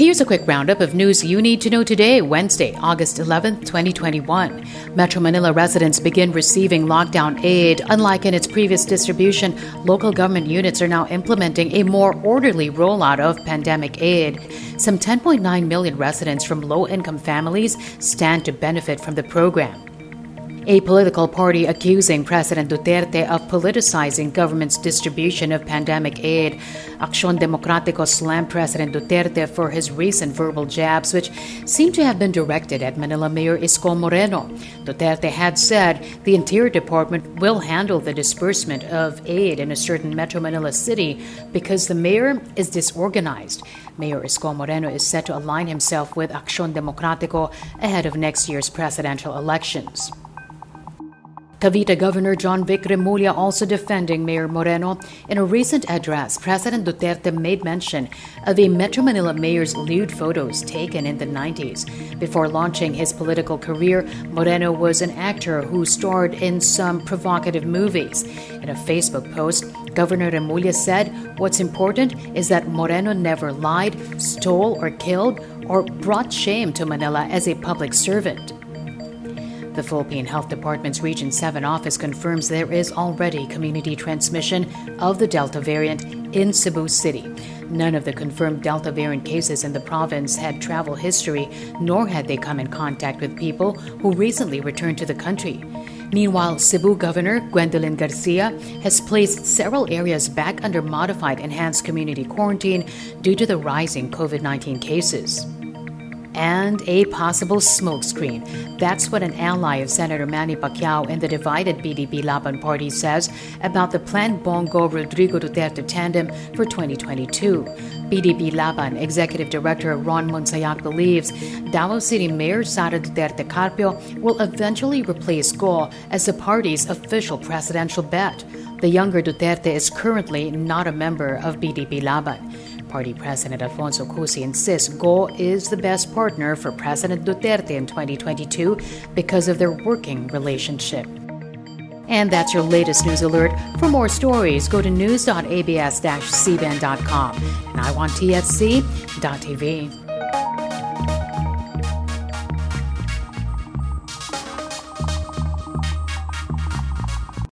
Here's a quick roundup of news you need to know today, Wednesday, August 11th, 2021. Metro Manila residents begin receiving lockdown aid. Unlike in its previous distribution, local government units are now implementing a more orderly rollout of pandemic aid. Some 10.9 million residents from low income families stand to benefit from the program. A political party accusing President Duterte of politicizing government's distribution of pandemic aid. Aksyon Demokratiko slammed President Duterte for his recent verbal jabs, which seem to have been directed at Manila Mayor Isko Moreno. Duterte had said the Interior Department will handle the disbursement of aid in a certain Metro Manila city because the mayor is disorganized. Mayor Isko Moreno is set to align himself with Aksyon Demokratiko ahead of next year's presidential elections. Cavite Governor Jonvic Remulla also defending Mayor Moreno. In a recent address, President Duterte made mention of a Metro Manila mayor's lewd photos taken in the 90s. Before launching his political career, Moreno was an actor who starred in some provocative movies. In a Facebook post, Governor Remulla said, What's important is that Moreno never lied, stole, or killed, or brought shame to Manila as a public servant. The Philippine Health Department's Region 7 office confirms there is already community transmission of the Delta variant in Cebu City. None of the confirmed Delta variant cases in the province had travel history, nor had they come in contact with people who recently returned to the country. Meanwhile, Cebu Governor Gwendolyn Garcia has placed several areas back under modified enhanced community quarantine due to the rising COVID 19 cases and a possible smokescreen. That's what an ally of Senator Manny Pacquiao in the divided PDP Laban party says about the planned Bong Go Rodrigo Duterte tandem for 2022. PDP Laban Executive Director Ron Munsayac believes Davao City Mayor Sara Duterte Carpio will eventually replace Go as the party's official presidential bet. The younger Duterte is currently not a member of PDP Laban. Party President Alfonso Cusi insists Go is the best partner for President Duterte in 2022 because of their working relationship. And that's your latest news alert. For more stories, go to news.abs-cbn.com and iwanttfc.tv.